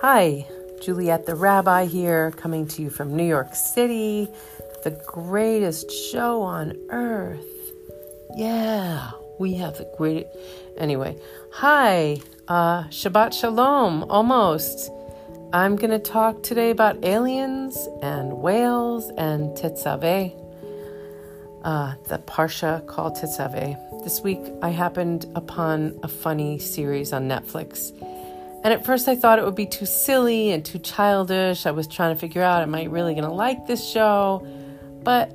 Hi, Juliet the Rabbi here, coming to you from New York City, the greatest show on earth. Yeah, we have the great. Anyway, hi, uh, Shabbat Shalom, almost. I'm going to talk today about aliens and whales and Tetzaveh, uh, the Parsha called Tetzaveh. This week I happened upon a funny series on Netflix and at first, I thought it would be too silly and too childish. I was trying to figure out, am I really going to like this show? But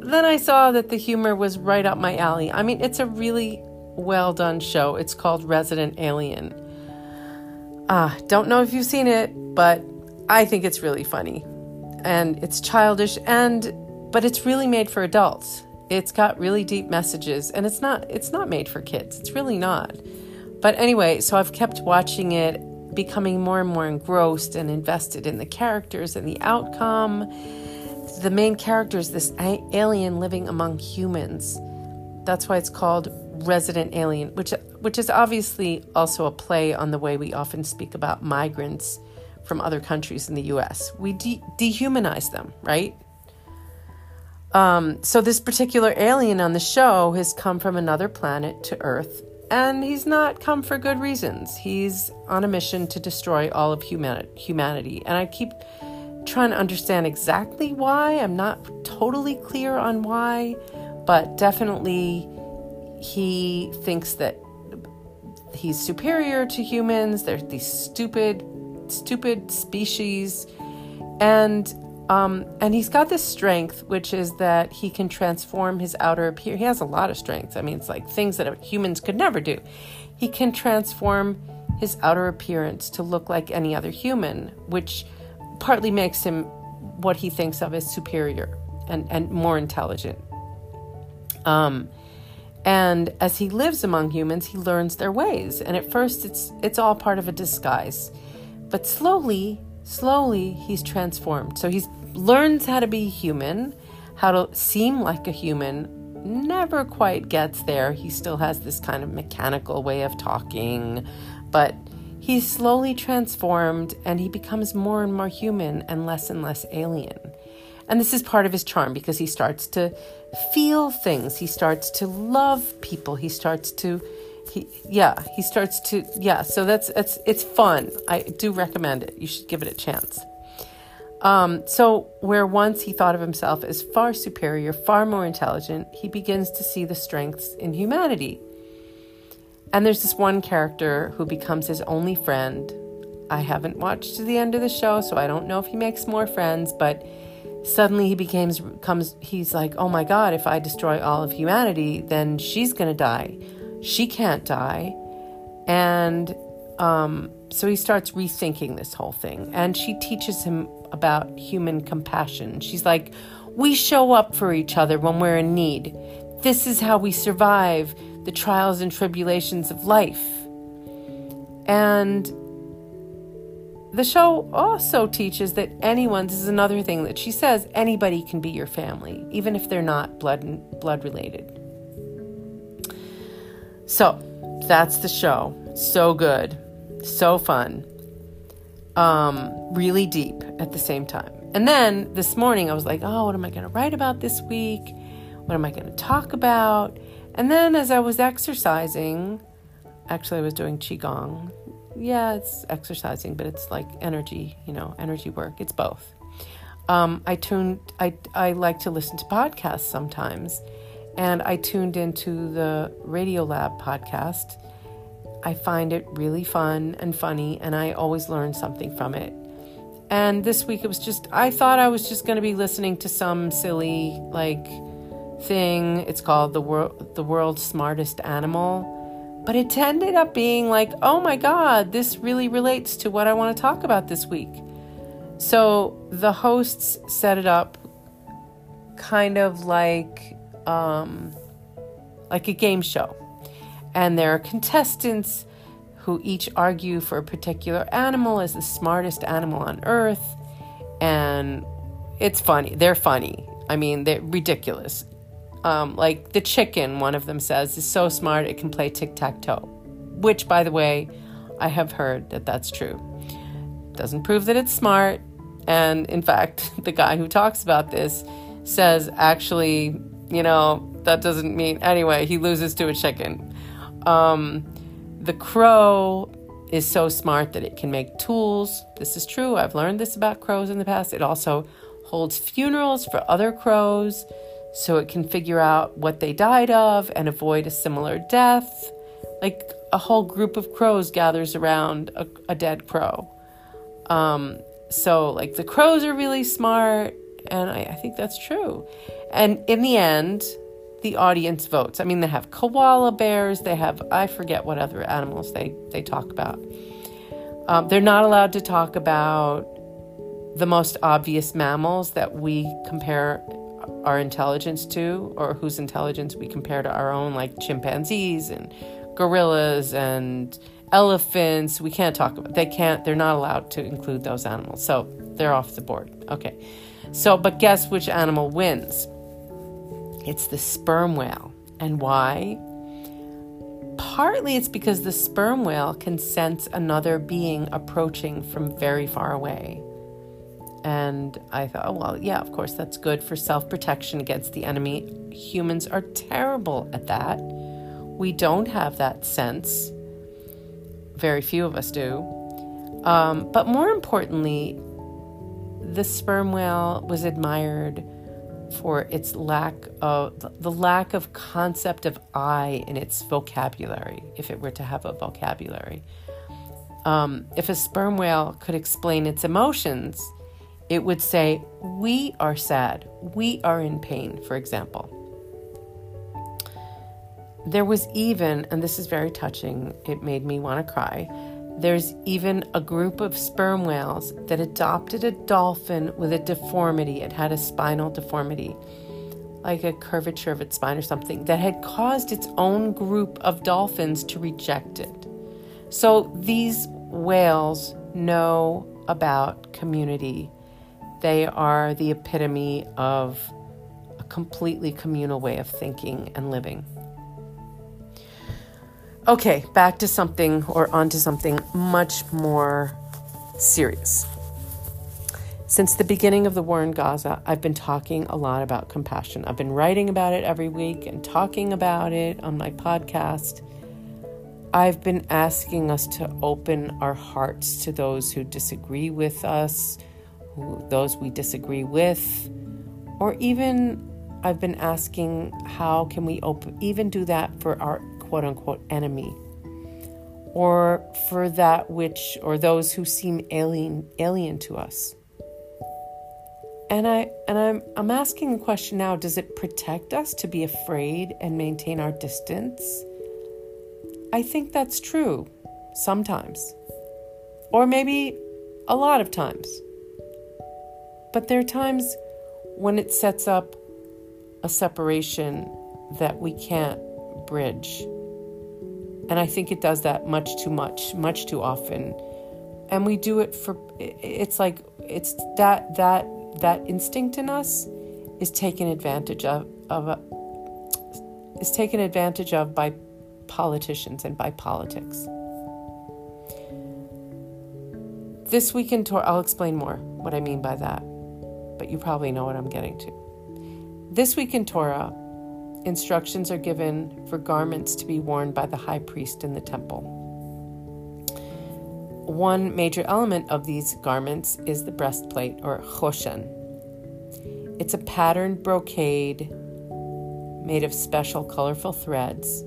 then I saw that the humor was right up my alley. I mean, it's a really well done show. It's called Resident Alien. Ah, uh, don't know if you've seen it, but I think it's really funny. And it's childish and but it's really made for adults. It's got really deep messages and it's not it's not made for kids. It's really not. But anyway, so I've kept watching it, becoming more and more engrossed and invested in the characters and the outcome. The main character is this alien living among humans. That's why it's called Resident Alien, which which is obviously also a play on the way we often speak about migrants from other countries in the U.S. We de- dehumanize them, right? Um, so this particular alien on the show has come from another planet to Earth and he's not come for good reasons. He's on a mission to destroy all of humanity. And I keep trying to understand exactly why. I'm not totally clear on why, but definitely he thinks that he's superior to humans. They're these stupid, stupid species. And um, and he's got this strength, which is that he can transform his outer appearance. He has a lot of strengths. I mean, it's like things that humans could never do. He can transform his outer appearance to look like any other human, which partly makes him what he thinks of as superior and, and more intelligent. Um, and as he lives among humans, he learns their ways. And at first, it's it's all part of a disguise, but slowly slowly he's transformed. So he learns how to be human, how to seem like a human, never quite gets there. He still has this kind of mechanical way of talking, but he's slowly transformed and he becomes more and more human and less and less alien. And this is part of his charm because he starts to feel things. He starts to love people. He starts to he yeah he starts to yeah so that's it's it's fun i do recommend it you should give it a chance um, so where once he thought of himself as far superior far more intelligent he begins to see the strengths in humanity and there's this one character who becomes his only friend i haven't watched to the end of the show so i don't know if he makes more friends but suddenly he becomes comes he's like oh my god if i destroy all of humanity then she's going to die she can't die. And um, so he starts rethinking this whole thing. And she teaches him about human compassion. She's like, We show up for each other when we're in need. This is how we survive the trials and tribulations of life. And the show also teaches that anyone, this is another thing that she says, anybody can be your family, even if they're not blood blood related. So that's the show. So good. So fun. Um, really deep at the same time. And then this morning I was like, oh, what am I going to write about this week? What am I going to talk about? And then as I was exercising, actually I was doing Qigong. Yeah, it's exercising, but it's like energy, you know, energy work. It's both. Um, I tuned, I, I like to listen to podcasts sometimes. And I tuned into the Radiolab podcast. I find it really fun and funny, and I always learn something from it. And this week it was just, I thought I was just going to be listening to some silly, like, thing. It's called the world, the world's smartest animal. But it ended up being like, oh my God, this really relates to what I want to talk about this week. So the hosts set it up kind of like um, like a game show. And there are contestants who each argue for a particular animal as the smartest animal on earth. And it's funny. They're funny. I mean, they're ridiculous. Um, like the chicken, one of them says, is so smart it can play tic tac toe, which, by the way, I have heard that that's true. Doesn't prove that it's smart. And in fact, the guy who talks about this says actually, you know, that doesn't mean anyway, he loses to a chicken. Um, the crow is so smart that it can make tools. This is true. I've learned this about crows in the past. It also holds funerals for other crows so it can figure out what they died of and avoid a similar death. Like a whole group of crows gathers around a, a dead crow. Um, so, like, the crows are really smart, and I, I think that's true. And in the end, the audience votes. I mean, they have koala bears, they have, I forget what other animals they, they talk about. Um, they're not allowed to talk about the most obvious mammals that we compare our intelligence to, or whose intelligence we compare to our own, like chimpanzees and gorillas and elephants. We can't talk about. They can't. They're not allowed to include those animals. So they're off the board. Okay. So, but guess which animal wins? It's the sperm whale. And why? Partly it's because the sperm whale can sense another being approaching from very far away. And I thought, oh, well, yeah, of course, that's good for self protection against the enemy. Humans are terrible at that. We don't have that sense. Very few of us do. Um, but more importantly, the sperm whale was admired for its lack of the lack of concept of I in its vocabulary, if it were to have a vocabulary. Um, if a sperm whale could explain its emotions, it would say, We are sad, we are in pain, for example. There was even, and this is very touching, it made me want to cry. There's even a group of sperm whales that adopted a dolphin with a deformity. It had a spinal deformity, like a curvature of its spine or something, that had caused its own group of dolphins to reject it. So these whales know about community. They are the epitome of a completely communal way of thinking and living. Okay, back to something or onto something much more serious. Since the beginning of the war in Gaza, I've been talking a lot about compassion. I've been writing about it every week and talking about it on my podcast. I've been asking us to open our hearts to those who disagree with us, who, those we disagree with, or even I've been asking how can we open even do that for our quote unquote enemy. Or for that which or those who seem alien alien to us. And i and i'm i'm asking the question now does it protect us to be afraid and maintain our distance? I think that's true sometimes. Or maybe a lot of times. But there are times when it sets up a separation that we can't bridge and I think it does that much too much, much too often. And we do it for it's like it's that that that instinct in us is taken advantage of of a, is taken advantage of by politicians and by politics. This week in Torah, I'll explain more what I mean by that, but you probably know what I'm getting to. This week in Torah, Instructions are given for garments to be worn by the high priest in the temple. One major element of these garments is the breastplate or choshen. It's a patterned brocade made of special colorful threads.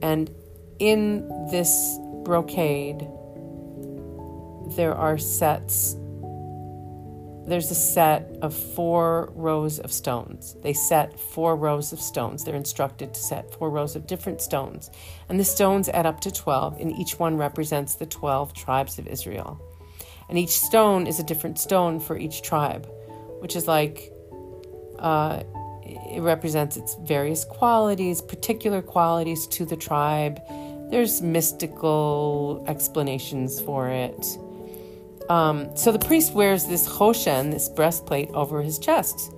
And in this brocade, there are sets there's a set of four rows of stones. They set four rows of stones. They're instructed to set four rows of different stones. And the stones add up to 12, and each one represents the 12 tribes of Israel. And each stone is a different stone for each tribe, which is like uh, it represents its various qualities, particular qualities to the tribe. There's mystical explanations for it. Um, so the priest wears this choshen, this breastplate, over his chest.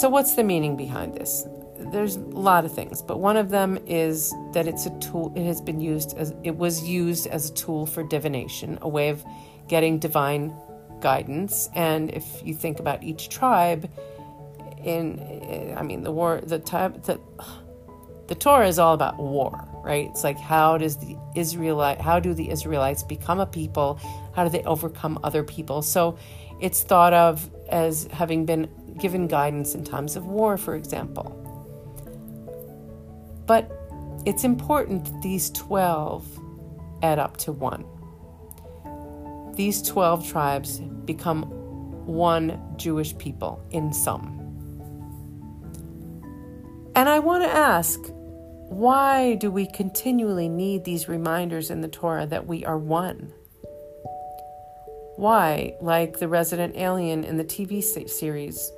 So, what's the meaning behind this? there's a lot of things, but one of them is that it's a tool. It has been used as it was used as a tool for divination, a way of getting divine guidance. And if you think about each tribe, in I mean the war, the time, the the Torah is all about war, right? It's like how does the Israelite, how do the Israelites become a people? How do they overcome other people? So it's thought of as having been given guidance in times of war, for example. But it's important that these 12 add up to one. These 12 tribes become one Jewish people in sum. And I want to ask why do we continually need these reminders in the Torah that we are one? Why, like the resident alien in the TV series,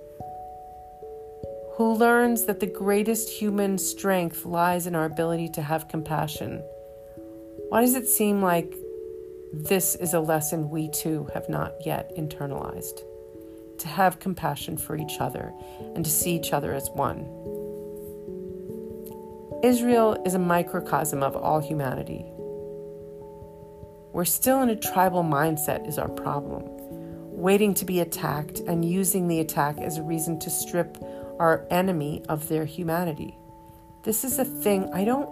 who learns that the greatest human strength lies in our ability to have compassion? Why does it seem like this is a lesson we too have not yet internalized? To have compassion for each other and to see each other as one. Israel is a microcosm of all humanity. We're still in a tribal mindset, is our problem, waiting to be attacked and using the attack as a reason to strip our enemy of their humanity. This is a thing I don't.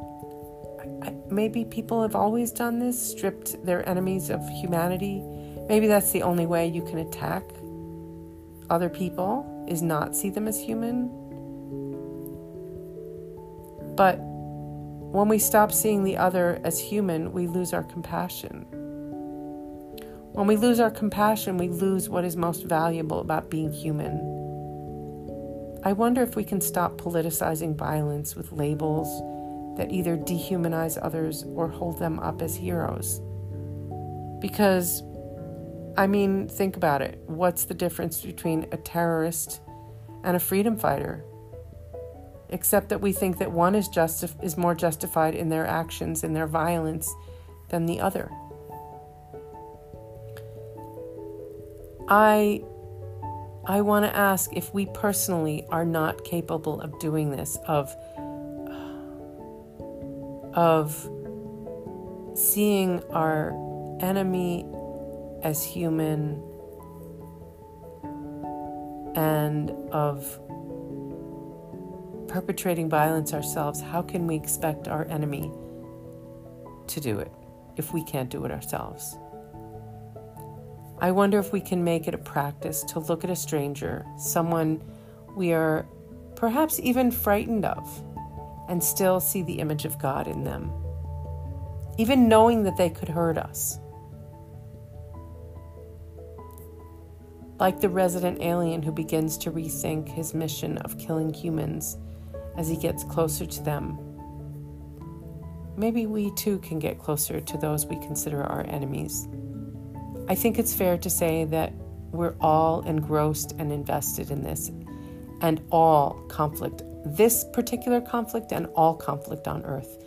I, maybe people have always done this, stripped their enemies of humanity. Maybe that's the only way you can attack other people, is not see them as human. But when we stop seeing the other as human, we lose our compassion. When we lose our compassion, we lose what is most valuable about being human. I wonder if we can stop politicizing violence with labels that either dehumanize others or hold them up as heroes. Because, I mean, think about it. What's the difference between a terrorist and a freedom fighter? Except that we think that one is justif- is more justified in their actions and their violence than the other. I I want to ask if we personally are not capable of doing this of of seeing our enemy as human and of perpetrating violence ourselves, how can we expect our enemy to do it if we can't do it ourselves? I wonder if we can make it a practice to look at a stranger, someone we are perhaps even frightened of, and still see the image of God in them, even knowing that they could hurt us. Like the resident alien who begins to rethink his mission of killing humans as he gets closer to them. Maybe we too can get closer to those we consider our enemies. I think it's fair to say that we're all engrossed and invested in this, and all conflict, this particular conflict, and all conflict on earth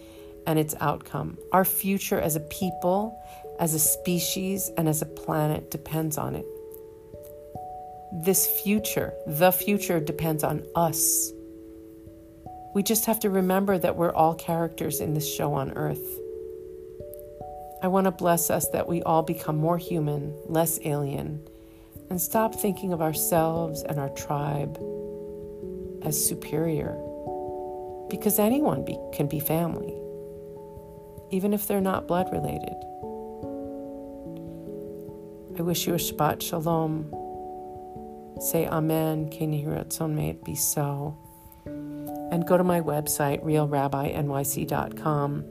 and its outcome. Our future as a people, as a species, and as a planet depends on it. This future, the future, depends on us we just have to remember that we're all characters in this show on earth. I want to bless us that we all become more human, less alien, and stop thinking of ourselves and our tribe as superior. Because anyone be, can be family, even if they're not blood related. I wish you a Shabbat Shalom. Say Amen. Ken yehi ratzon, may it be so and go to my website, realrabbinyc.com,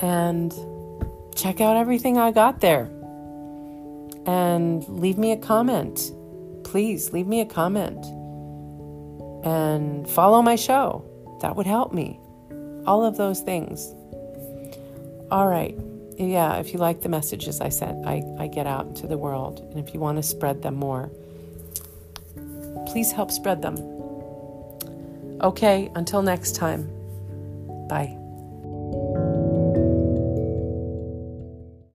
and check out everything I got there. And leave me a comment. Please leave me a comment. And follow my show. That would help me. All of those things. All right. Yeah, if you like the messages I sent, I, I get out into the world. And if you want to spread them more, please help spread them. Okay, until next time. Bye.